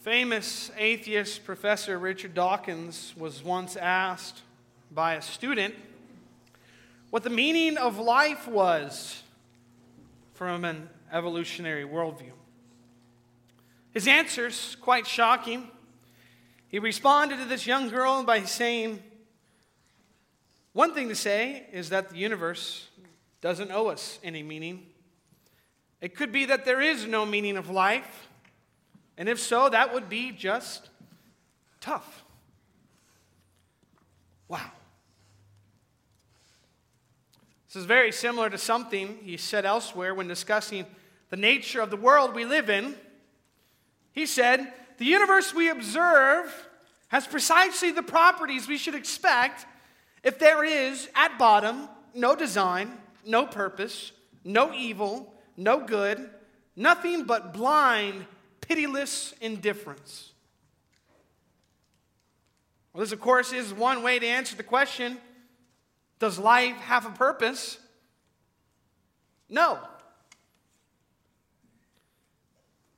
Famous atheist professor Richard Dawkins was once asked by a student what the meaning of life was from an evolutionary worldview. His answer's quite shocking. He responded to this young girl by saying, One thing to say is that the universe doesn't owe us any meaning. It could be that there is no meaning of life, and if so, that would be just tough. Wow. This is very similar to something he said elsewhere when discussing the nature of the world we live in. He said, The universe we observe has precisely the properties we should expect if there is, at bottom, no design, no purpose, no evil, no good, nothing but blind, pitiless indifference. Well, this, of course, is one way to answer the question Does life have a purpose? No.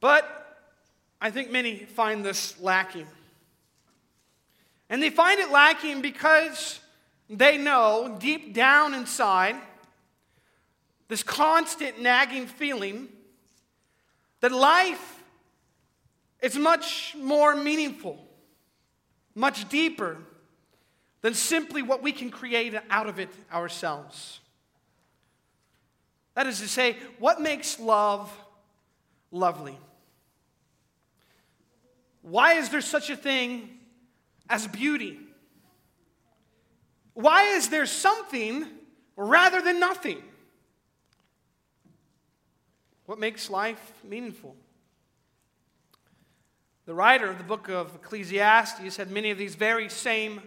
But I think many find this lacking. And they find it lacking because they know deep down inside this constant nagging feeling that life is much more meaningful, much deeper than simply what we can create out of it ourselves. That is to say, what makes love lovely? Why is there such a thing as beauty? Why is there something rather than nothing? What makes life meaningful? The writer of the book of Ecclesiastes had many of these very same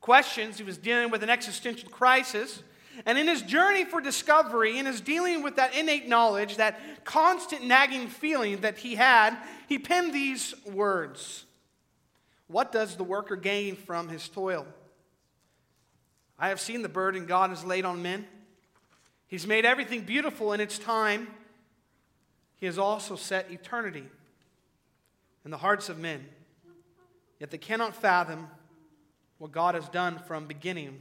questions. He was dealing with an existential crisis. And in his journey for discovery, in his dealing with that innate knowledge, that constant nagging feeling that he had, he penned these words What does the worker gain from his toil? I have seen the burden God has laid on men. He's made everything beautiful in its time. He has also set eternity in the hearts of men. Yet they cannot fathom what God has done from beginning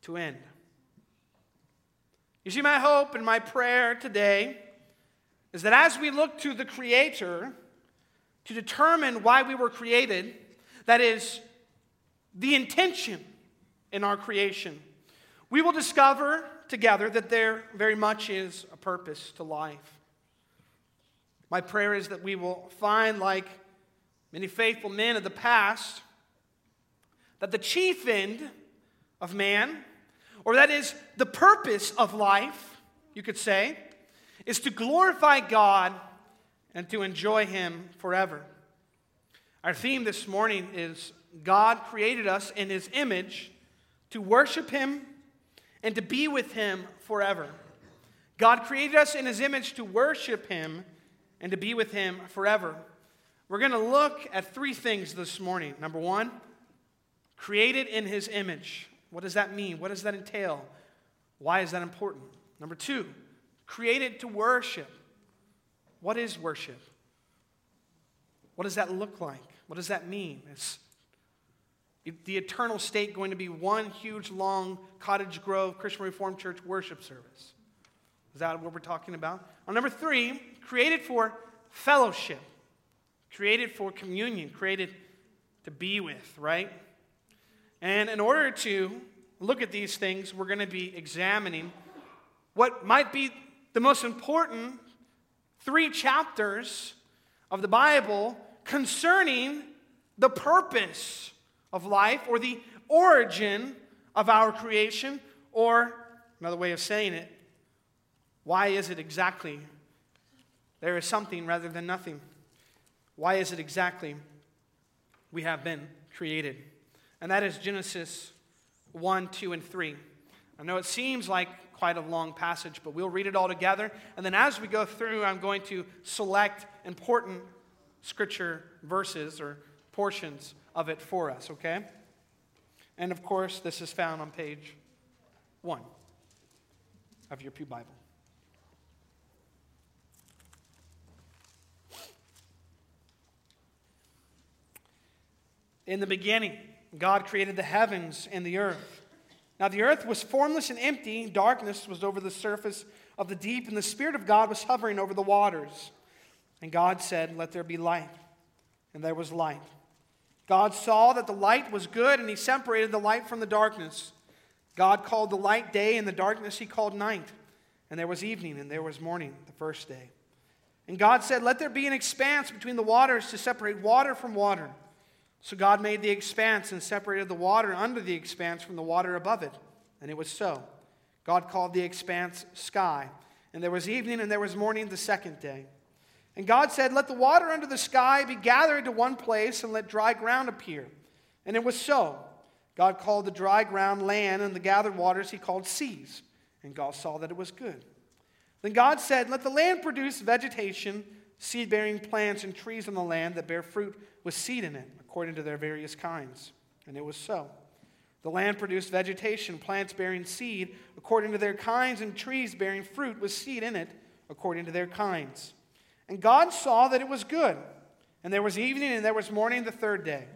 to end. You see, my hope and my prayer today is that as we look to the Creator to determine why we were created, that is, the intention in our creation, we will discover together that there very much is a purpose to life. My prayer is that we will find, like many faithful men of the past, that the chief end of man or that is the purpose of life, you could say, is to glorify God and to enjoy Him forever. Our theme this morning is God created us in His image to worship Him and to be with Him forever. God created us in His image to worship Him and to be with Him forever. We're going to look at three things this morning. Number one, created in His image. What does that mean? What does that entail? Why is that important? Number two, created to worship. What is worship? What does that look like? What does that mean? Is the eternal state going to be one huge, long Cottage Grove Christian Reformed Church worship service? That what we're talking about? On number three, created for fellowship, created for communion, created to be with, right? And in order to look at these things, we're going to be examining what might be the most important three chapters of the Bible concerning the purpose of life or the origin of our creation, or another way of saying it, why is it exactly there is something rather than nothing? Why is it exactly we have been created? and that is Genesis 1, 2, and 3. I know it seems like quite a long passage, but we'll read it all together. And then as we go through, I'm going to select important scripture verses or portions of it for us, okay? And of course, this is found on page 1 of your Pew Bible. In the beginning, God created the heavens and the earth. Now the earth was formless and empty, darkness was over the surface of the deep, and the Spirit of God was hovering over the waters. And God said, Let there be light. And there was light. God saw that the light was good, and he separated the light from the darkness. God called the light day, and the darkness he called night. And there was evening, and there was morning the first day. And God said, Let there be an expanse between the waters to separate water from water. So God made the expanse and separated the water under the expanse from the water above it. And it was so. God called the expanse sky. And there was evening and there was morning the second day. And God said, Let the water under the sky be gathered to one place, and let dry ground appear. And it was so. God called the dry ground land, and the gathered waters he called seas. And God saw that it was good. Then God said, Let the land produce vegetation, seed bearing plants, and trees on the land that bear fruit with seed in it, according to their various kinds. And it was so. The land produced vegetation, plants bearing seed, according to their kinds, and trees bearing fruit with seed in it, according to their kinds. And God saw that it was good. And there was evening and there was morning the third day.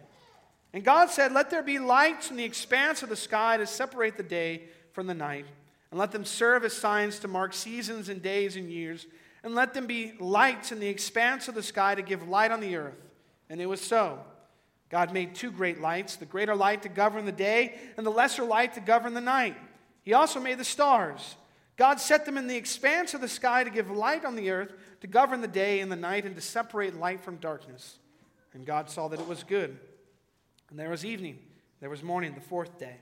And God said, Let there be lights in the expanse of the sky to separate the day from the night and let them serve as signs to mark seasons and days and years, and let them be lights in the expanse of the sky to give light on the earth. And it was so. God made two great lights the greater light to govern the day, and the lesser light to govern the night. He also made the stars. God set them in the expanse of the sky to give light on the earth, to govern the day and the night, and to separate light from darkness. And God saw that it was good. And there was evening, there was morning, the fourth day.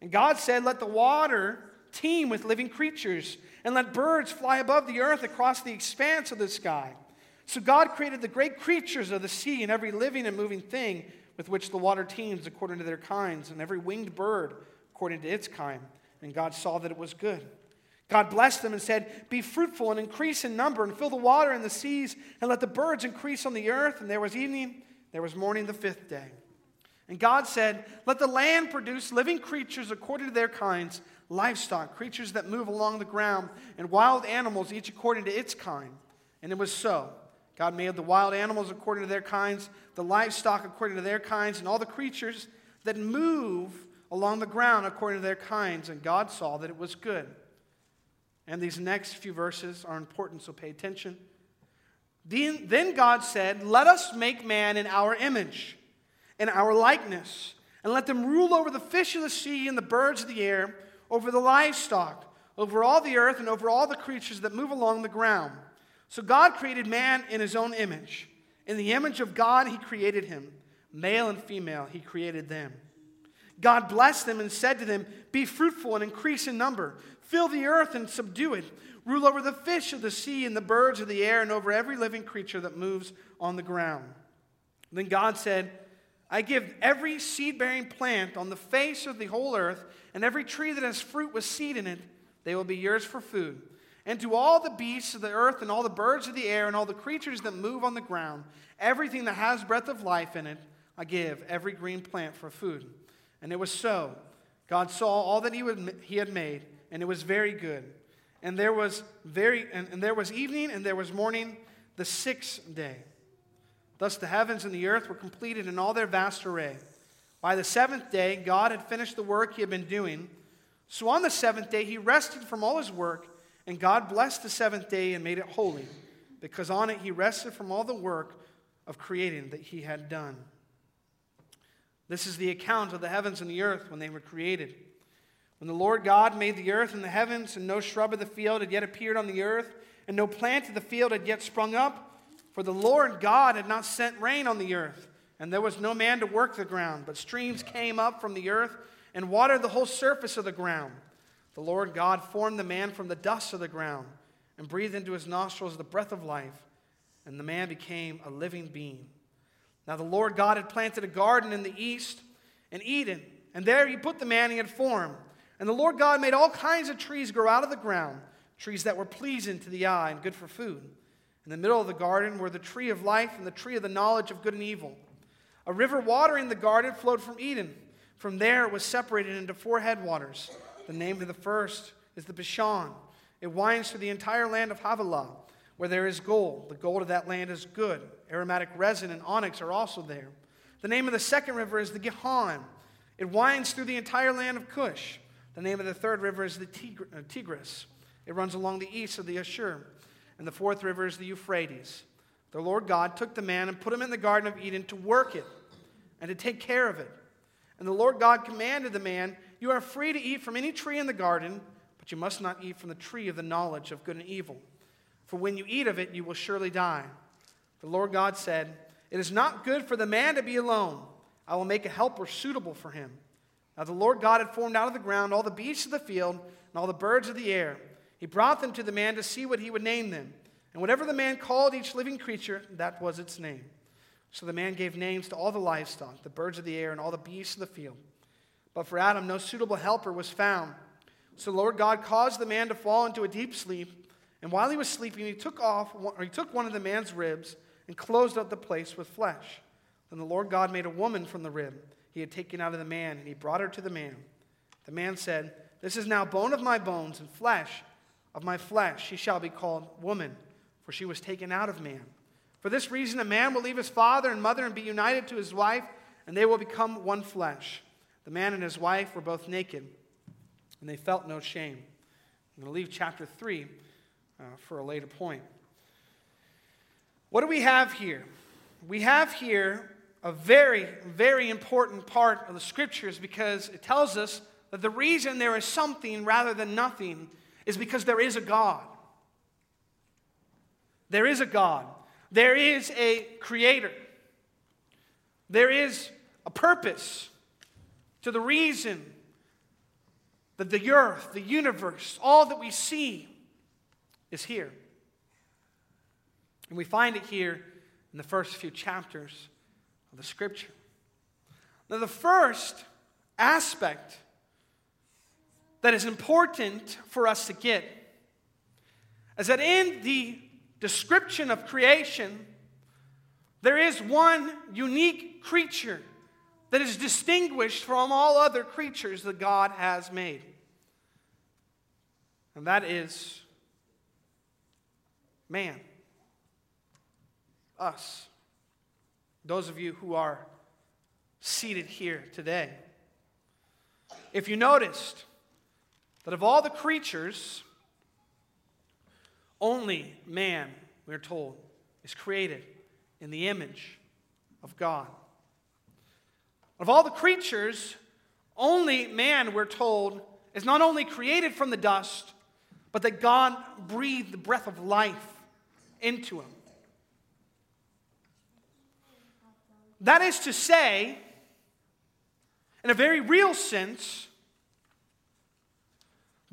And God said, Let the water teem with living creatures, and let birds fly above the earth across the expanse of the sky. So God created the great creatures of the sea and every living and moving thing with which the water teems according to their kinds, and every winged bird according to its kind. And God saw that it was good. God blessed them and said, Be fruitful and increase in number, and fill the water and the seas, and let the birds increase on the earth. And there was evening, there was morning the fifth day. And God said, Let the land produce living creatures according to their kinds livestock, creatures that move along the ground, and wild animals, each according to its kind. And it was so. God made the wild animals according to their kinds, the livestock according to their kinds, and all the creatures that move along the ground according to their kinds. And God saw that it was good. And these next few verses are important, so pay attention. Then God said, Let us make man in our image, in our likeness, and let them rule over the fish of the sea and the birds of the air over the livestock, over all the earth, and over all the creatures that move along the ground. So God created man in his own image. In the image of God, he created him. Male and female, he created them. God blessed them and said to them, Be fruitful and increase in number, fill the earth and subdue it, rule over the fish of the sea and the birds of the air, and over every living creature that moves on the ground. Then God said, I give every seed bearing plant on the face of the whole earth and every tree that has fruit with seed in it, they will be yours for food. And to all the beasts of the earth, and all the birds of the air, and all the creatures that move on the ground, everything that has breath of life in it, I give every green plant for food. And it was so. God saw all that he, had made, and it was very good. And there was very and, and there was evening and there was morning the sixth day. Thus the heavens and the earth were completed in all their vast array. By the seventh day, God had finished the work he had been doing. So on the seventh day, he rested from all his work, and God blessed the seventh day and made it holy, because on it he rested from all the work of creating that he had done. This is the account of the heavens and the earth when they were created. When the Lord God made the earth and the heavens, and no shrub of the field had yet appeared on the earth, and no plant of the field had yet sprung up, for the Lord God had not sent rain on the earth and there was no man to work the ground, but streams came up from the earth and watered the whole surface of the ground. The Lord God formed the man from the dust of the ground and breathed into his nostrils the breath of life, and the man became a living being. Now the Lord God had planted a garden in the east, in Eden, and there he put the man he had formed. And the Lord God made all kinds of trees grow out of the ground, trees that were pleasing to the eye and good for food. In the middle of the garden were the tree of life and the tree of the knowledge of good and evil. A river watering the garden flowed from Eden. From there, it was separated into four headwaters. The name of the first is the Pishon. It winds through the entire land of Havilah, where there is gold. The gold of that land is good. Aromatic resin and onyx are also there. The name of the second river is the Gihon. It winds through the entire land of Cush. The name of the third river is the uh, Tigris. It runs along the east of the Ashur. And the fourth river is the Euphrates. The Lord God took the man and put him in the Garden of Eden to work it and to take care of it. And the Lord God commanded the man, You are free to eat from any tree in the garden, but you must not eat from the tree of the knowledge of good and evil. For when you eat of it, you will surely die. The Lord God said, It is not good for the man to be alone. I will make a helper suitable for him. Now the Lord God had formed out of the ground all the beasts of the field and all the birds of the air. He brought them to the man to see what he would name them. And whatever the man called each living creature, that was its name. So the man gave names to all the livestock, the birds of the air, and all the beasts of the field. But for Adam, no suitable helper was found. So the Lord God caused the man to fall into a deep sleep. And while he was sleeping, he took, off, or he took one of the man's ribs and closed up the place with flesh. Then the Lord God made a woman from the rib he had taken out of the man, and he brought her to the man. The man said, This is now bone of my bones and flesh of my flesh. She shall be called woman, for she was taken out of man. For this reason, a man will leave his father and mother and be united to his wife, and they will become one flesh. The man and his wife were both naked, and they felt no shame. I'm going to leave chapter 3 uh, for a later point. What do we have here? We have here a very, very important part of the scriptures because it tells us that the reason there is something rather than nothing is because there is a God. There is a God. There is a creator. There is a purpose to the reason that the earth, the universe, all that we see is here. And we find it here in the first few chapters of the scripture. Now, the first aspect that is important for us to get is that in the description of creation, there is one unique creature that is distinguished from all other creatures that God has made. And that is man, us. Those of you who are seated here today. If you noticed that of all the creatures, only man, we're told, is created in the image of God. Of all the creatures, only man, we're told, is not only created from the dust, but that God breathed the breath of life into him. That is to say, in a very real sense,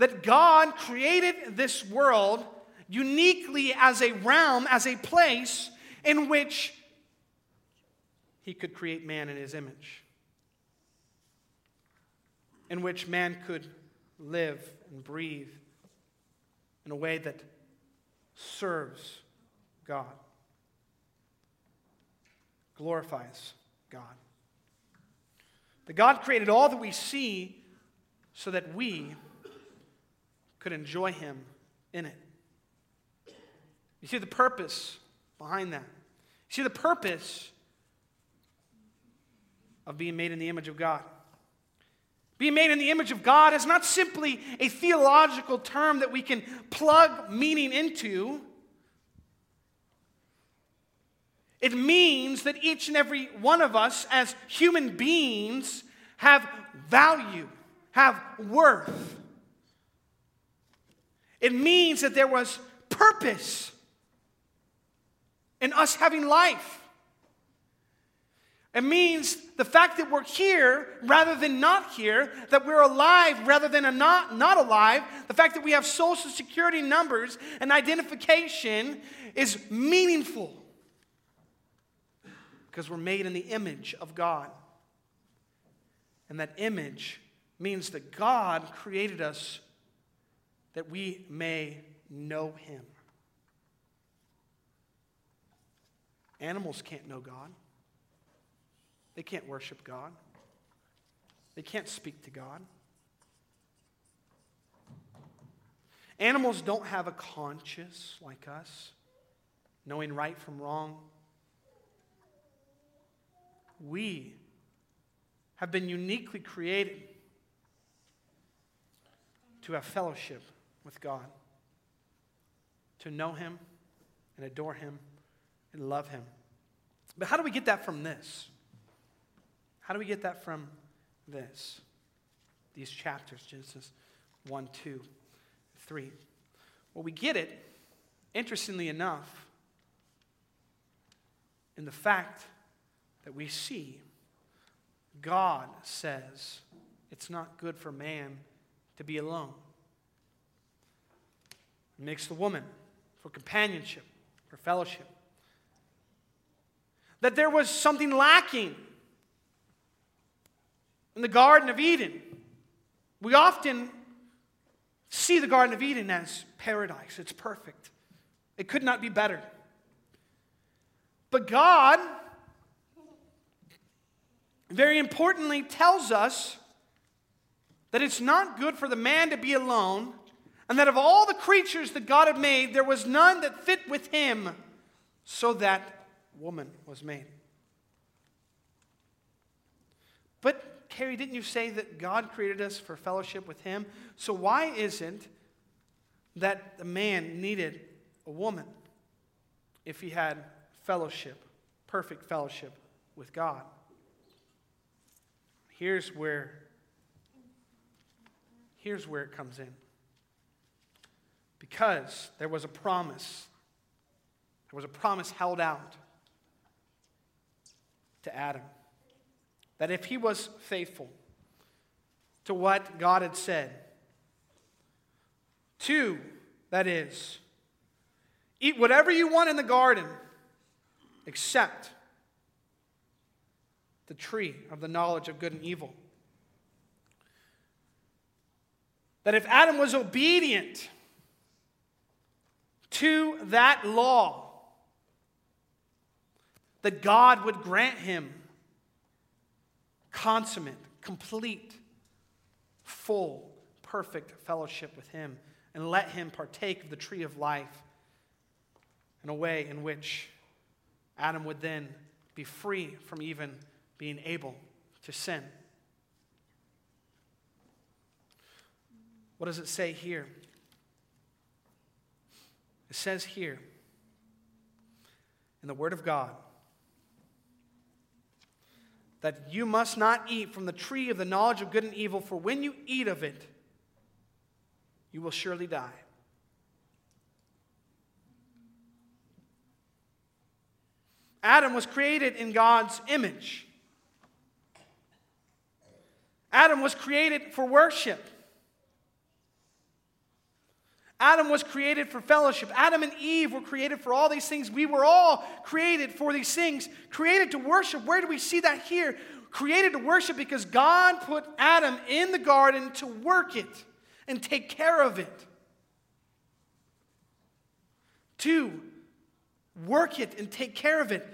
that God created this world uniquely as a realm, as a place in which he could create man in his image, in which man could live and breathe in a way that serves God glorifies God. That God created all that we see so that we could enjoy Him in it. You see the purpose behind that. You see the purpose of being made in the image of God. Being made in the image of God is not simply a theological term that we can plug meaning into. It means that each and every one of us, as human beings, have value, have worth. It means that there was purpose in us having life. It means the fact that we're here rather than not here, that we're alive rather than not, not alive, the fact that we have social security numbers and identification is meaningful because we're made in the image of God. And that image means that God created us that we may know Him. Animals can't know God, they can't worship God, they can't speak to God. Animals don't have a conscience like us, knowing right from wrong we have been uniquely created to have fellowship with God, to know Him and adore Him and love Him. But how do we get that from this? How do we get that from this? These chapters, Genesis 1, 2, 3. Well, we get it, interestingly enough, in the fact that we see God says it's not good for man to be alone. Makes the woman for companionship, for fellowship. That there was something lacking in the Garden of Eden. We often see the Garden of Eden as paradise, it's perfect, it could not be better. But God, very importantly, tells us that it's not good for the man to be alone, and that of all the creatures that God had made, there was none that fit with him, so that woman was made. But, Cary, didn't you say that God created us for fellowship with him? So, why isn't that the man needed a woman if he had fellowship, perfect fellowship with God? Here's where Here's where it comes in. Because there was a promise, there was a promise held out to Adam that if he was faithful to what God had said, to, that is, eat whatever you want in the garden except the tree of the knowledge of good and evil. that if Adam was obedient to that law, that God would grant him consummate, complete, full, perfect fellowship with him and let him partake of the tree of life in a way in which Adam would then be free from even being able to sin. What does it say here? It says here in the Word of God that you must not eat from the tree of the knowledge of good and evil, for when you eat of it, you will surely die. Adam was created in God's image. Adam was created for worship. Adam was created for fellowship. Adam and Eve were created for all these things. We were all created for these things, created to worship. Where do we see that here? Created to worship because God put Adam in the garden to work it and take care of it. To work it and take care of it.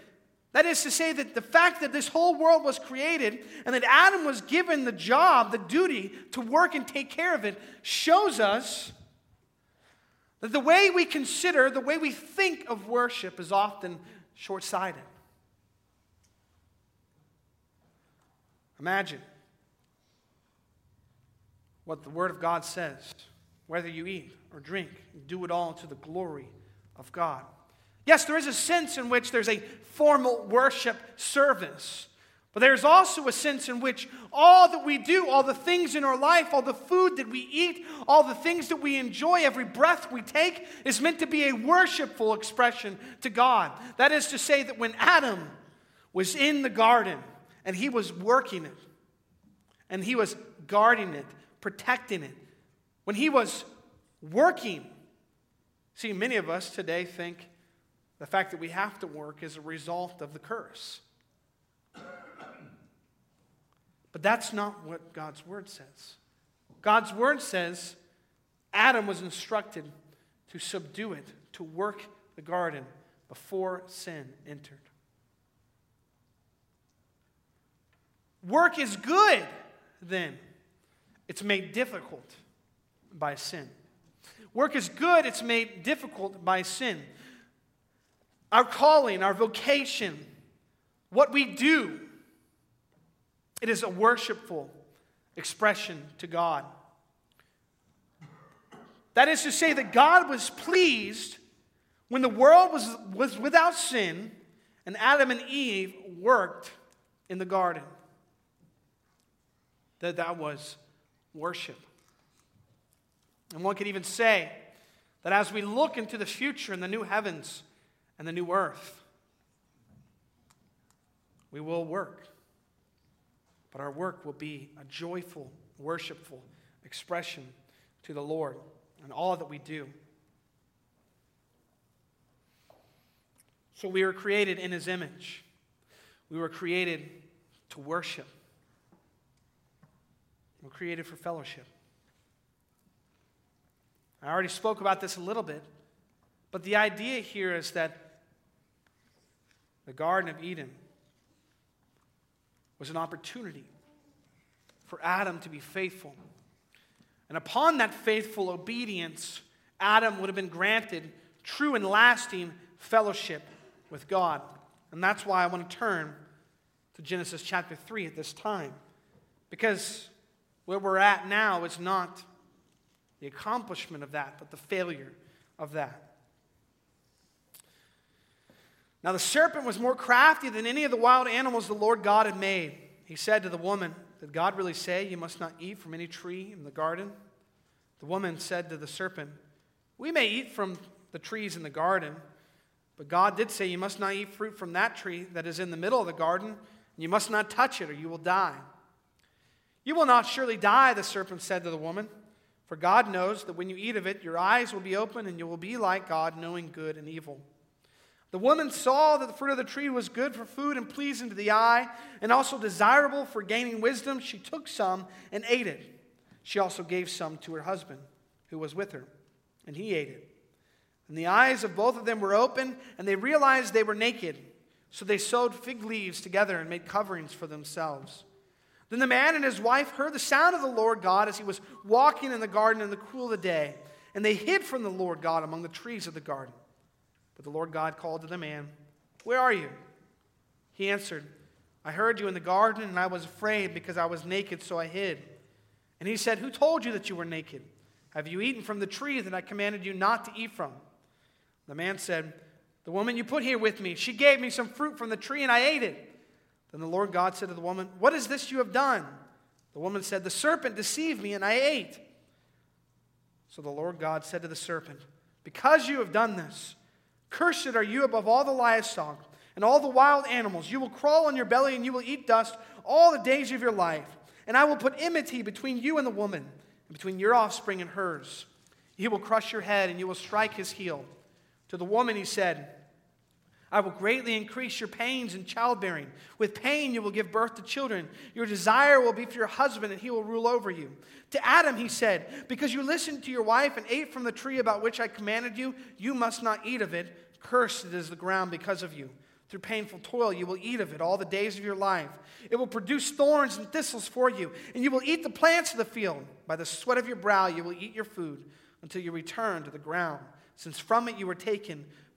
That is to say, that the fact that this whole world was created and that Adam was given the job, the duty to work and take care of it, shows us that the way we consider, the way we think of worship is often short sighted. Imagine what the Word of God says whether you eat or drink, do it all to the glory of God. Yes, there is a sense in which there's a formal worship service. But there's also a sense in which all that we do, all the things in our life, all the food that we eat, all the things that we enjoy, every breath we take, is meant to be a worshipful expression to God. That is to say, that when Adam was in the garden and he was working it, and he was guarding it, protecting it, when he was working, see, many of us today think the fact that we have to work is a result of the curse. But that's not what God's word says. God's word says Adam was instructed to subdue it, to work the garden before sin entered. Work is good, then. It's made difficult by sin. Work is good, it's made difficult by sin. Our calling, our vocation, what we do, It is a worshipful expression to God. That is to say, that God was pleased when the world was, was without sin and Adam and Eve worked in the garden. That that was worship. And one could even say that as we look into the future in the new heavens and the new earth, we will work. But our work will be a joyful, worshipful expression to the Lord in all that we do. So we were created in his image. We were created to worship. We're created for fellowship. I already spoke about this a little bit, but the idea here is that the Garden of Eden was an opportunity for Adam to be faithful. And upon that faithful obedience, Adam would have been granted true and lasting fellowship with God. And that's why I want to turn to Genesis chapter 3 at this time. Because where we're at now is not the accomplishment of that, but the failure of that. Now, the serpent was more crafty than any of the wild animals the Lord God had made. He said to the woman, Did God really say you must not eat from any tree in the garden? The woman said to the serpent, We may eat from the trees in the garden, but God did say you must not eat fruit from that tree that is in the middle of the garden, and you must not touch it, or you will die. You will not surely die, the serpent said to the woman. For God knows that when you eat of it, your eyes will be open and you will be like God, knowing good and evil. The woman saw that the fruit of the tree was good for food and pleasing to the eye, and also desirable for gaining wisdom. She took some and ate it. She also gave some to her husband, who was with her, and he ate it. And the eyes of both of them were open, and they realized they were naked. So they sewed fig leaves together and made coverings for themselves. Then the man and his wife heard the sound of the Lord God as he was walking in the garden in the cool of the day, and they hid from the Lord God among the trees of the garden. But the Lord God called to the man, Where are you? He answered, I heard you in the garden, and I was afraid because I was naked, so I hid. And he said, Who told you that you were naked? Have you eaten from the tree that I commanded you not to eat from? The man said, The woman you put here with me, she gave me some fruit from the tree, and I ate it. Then the Lord God said to the woman, What is this you have done? The woman said, The serpent deceived me, and I ate. So the Lord God said to the serpent, Because you have done this, cursed are you above all the livestock and all the wild animals. You will crawl on your belly, and you will eat dust all the days of your life. And I will put enmity between you and the woman, and between your offspring and hers. He will crush your head, and you will strike his heel. To the woman he said, I will greatly increase your pains in childbearing. With pain, you will give birth to children. Your desire will be for your husband, and he will rule over you. To Adam, he said, Because you listened to your wife and ate from the tree about which I commanded you, you must not eat of it. Cursed is the ground because of you. Through painful toil, you will eat of it all the days of your life. It will produce thorns and thistles for you, and you will eat the plants of the field. By the sweat of your brow, you will eat your food until you return to the ground, since from it you were taken.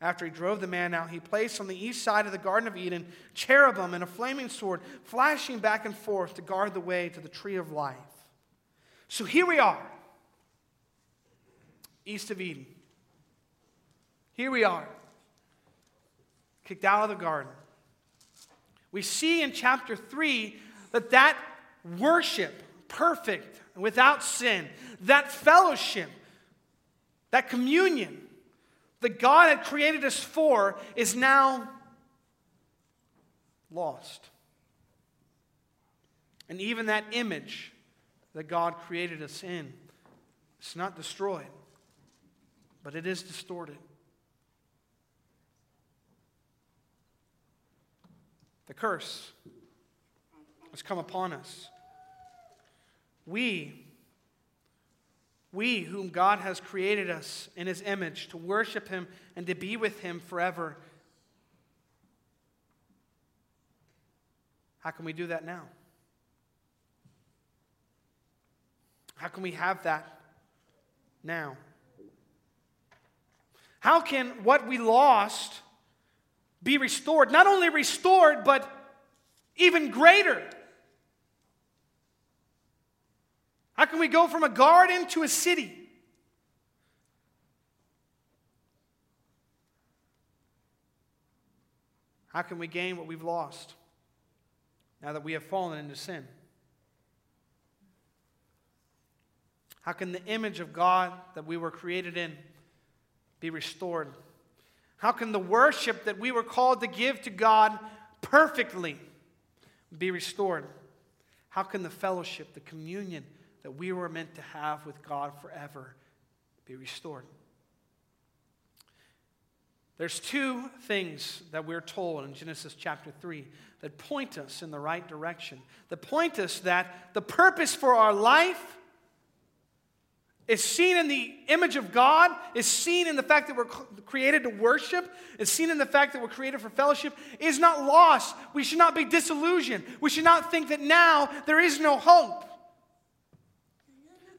After he drove the man out, he placed on the east side of the Garden of Eden cherubim and a flaming sword, flashing back and forth to guard the way to the tree of life. So here we are, east of Eden. Here we are, kicked out of the garden. We see in chapter 3 that that worship, perfect, without sin, that fellowship, that communion, that God had created us for is now lost. And even that image that God created us in, it's not destroyed, but it is distorted. The curse has come upon us. We We, whom God has created us in his image, to worship him and to be with him forever. How can we do that now? How can we have that now? How can what we lost be restored? Not only restored, but even greater. How can we go from a garden to a city? How can we gain what we've lost now that we have fallen into sin? How can the image of God that we were created in be restored? How can the worship that we were called to give to God perfectly be restored? How can the fellowship, the communion that we were meant to have with God forever be restored? There's two things that we're told in Genesis chapter 3 that point us in the right direction, that point us that the purpose for our life is seen in the image of God, is seen in the fact that we're created to worship, is seen in the fact that we're created for fellowship, is not lost. We should not be disillusioned. We should not think that now there is no hope.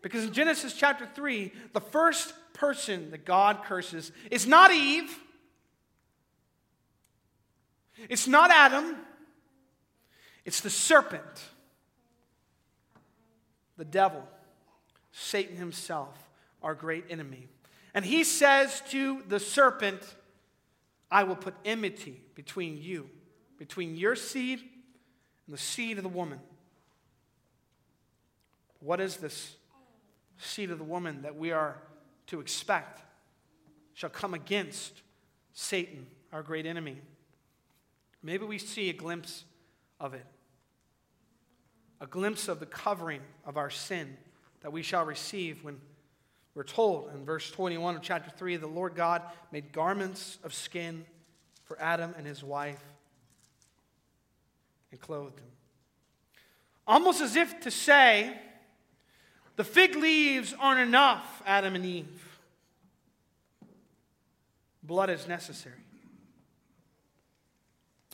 Because in Genesis chapter 3, the first person that God curses is not Eve, it's not Adam, it's the serpent, the devil. Satan himself, our great enemy. And he says to the serpent, I will put enmity between you, between your seed and the seed of the woman. What is this seed of the woman that we are to expect shall come against Satan, our great enemy? Maybe we see a glimpse of it, a glimpse of the covering of our sin that we shall receive when we're told in verse 21 of chapter 3 the Lord God made garments of skin for Adam and his wife and clothed them. Almost as if to say, the fig leaves aren't enough, Adam and Eve. Blood is necessary.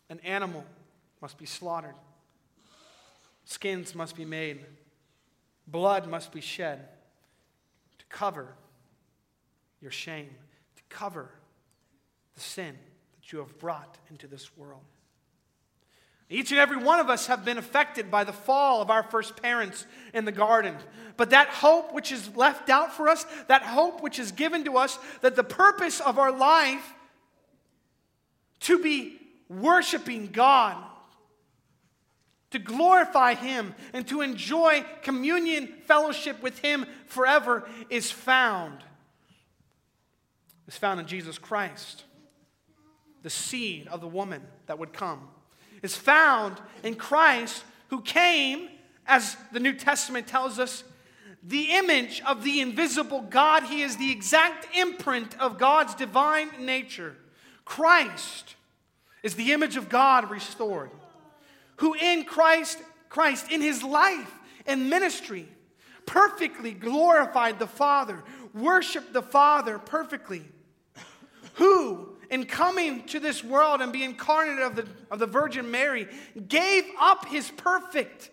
An animal must be slaughtered, skins must be made. Blood must be shed to cover your shame, to cover the sin that you have brought into this world. Each and every one of us have been affected by the fall of our first parents in the garden. But that hope which is left out for us, that hope which is given to us, that the purpose of our life to be worshiping God to glorify Him and to enjoy communion fellowship with Him forever is found. Is found in Jesus Christ, the seed of the woman that would come. Is found in Christ who came, as the New Testament tells us, the image of the invisible God. He is the exact imprint of God's divine nature. Christ is the image of God restored who in Christ, Christ, in his life and ministry, perfectly glorified the Father, worshiped the Father perfectly, who, in coming to this world and being incarnate of the, of the Virgin Mary, gave up his perfect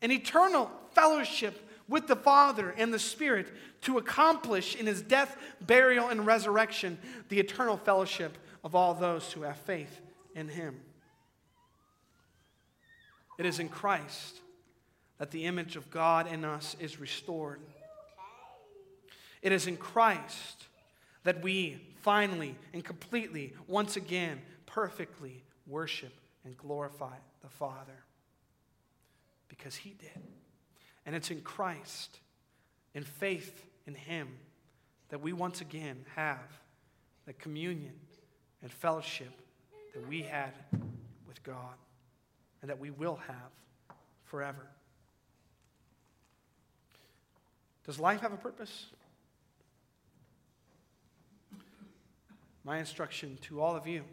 and eternal fellowship with the Father and the Spirit to accomplish in his death, burial, and resurrection the eternal fellowship of all those who have faith in him. It is in Christ that the image of God in us is restored. It is in Christ that we finally and completely, once again, perfectly worship and glorify the Father. Because He did. And it's in Christ, in faith in Him, that we once again have the communion and fellowship that we had with God and that we will have forever. Does life have a purpose? My instruction to all of you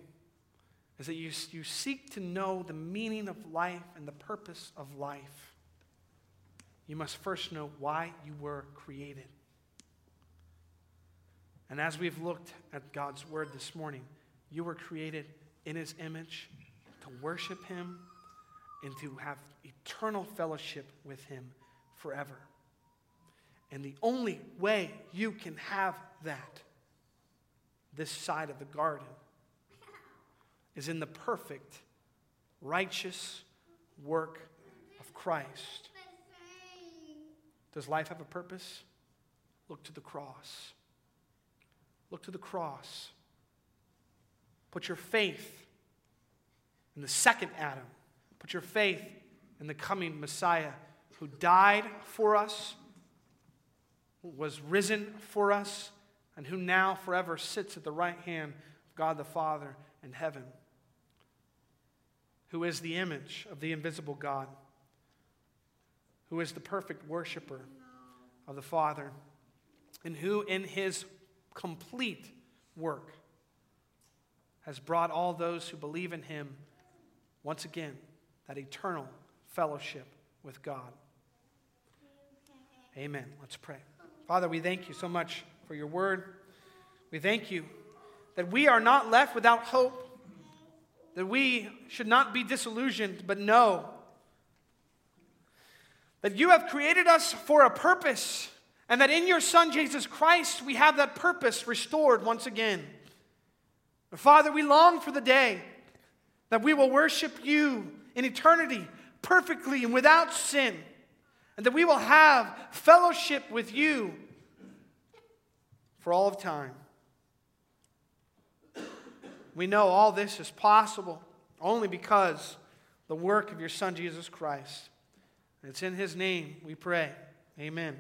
is that you, you seek to know the meaning of life and the purpose of life. You must first know why you were created. And as we've looked at God's word this morning, you were created in his image to worship him and to have eternal fellowship with him forever. And the only way you can have that this side of the garden is in the perfect, righteous work of Christ. Does life have a purpose? Look to the cross. Look to the cross. Put your faith in the second Adam. Put your faith in the coming Messiah who died for us, was risen for us, and who now forever sits at the right hand of God the Father in heaven, who is the image of the invisible God, who is the perfect worshiper of the Father, and who in his complete work has brought all those who believe in him once again that eternal fellowship with God. Amen. Let's pray. Father, we thank you so much for your word. We thank you that we are not left without hope, that we should not be disillusioned, but know that you have created us for a purpose, and that in your Son, Jesus Christ, we have that purpose restored once again. Father, we long for the day that we will worship you in eternity perfectly and without sin, and that we will have fellowship with you for all of time. We know all this is possible only because the work of your Son, Jesus Christ. It's in his name we pray. Amen.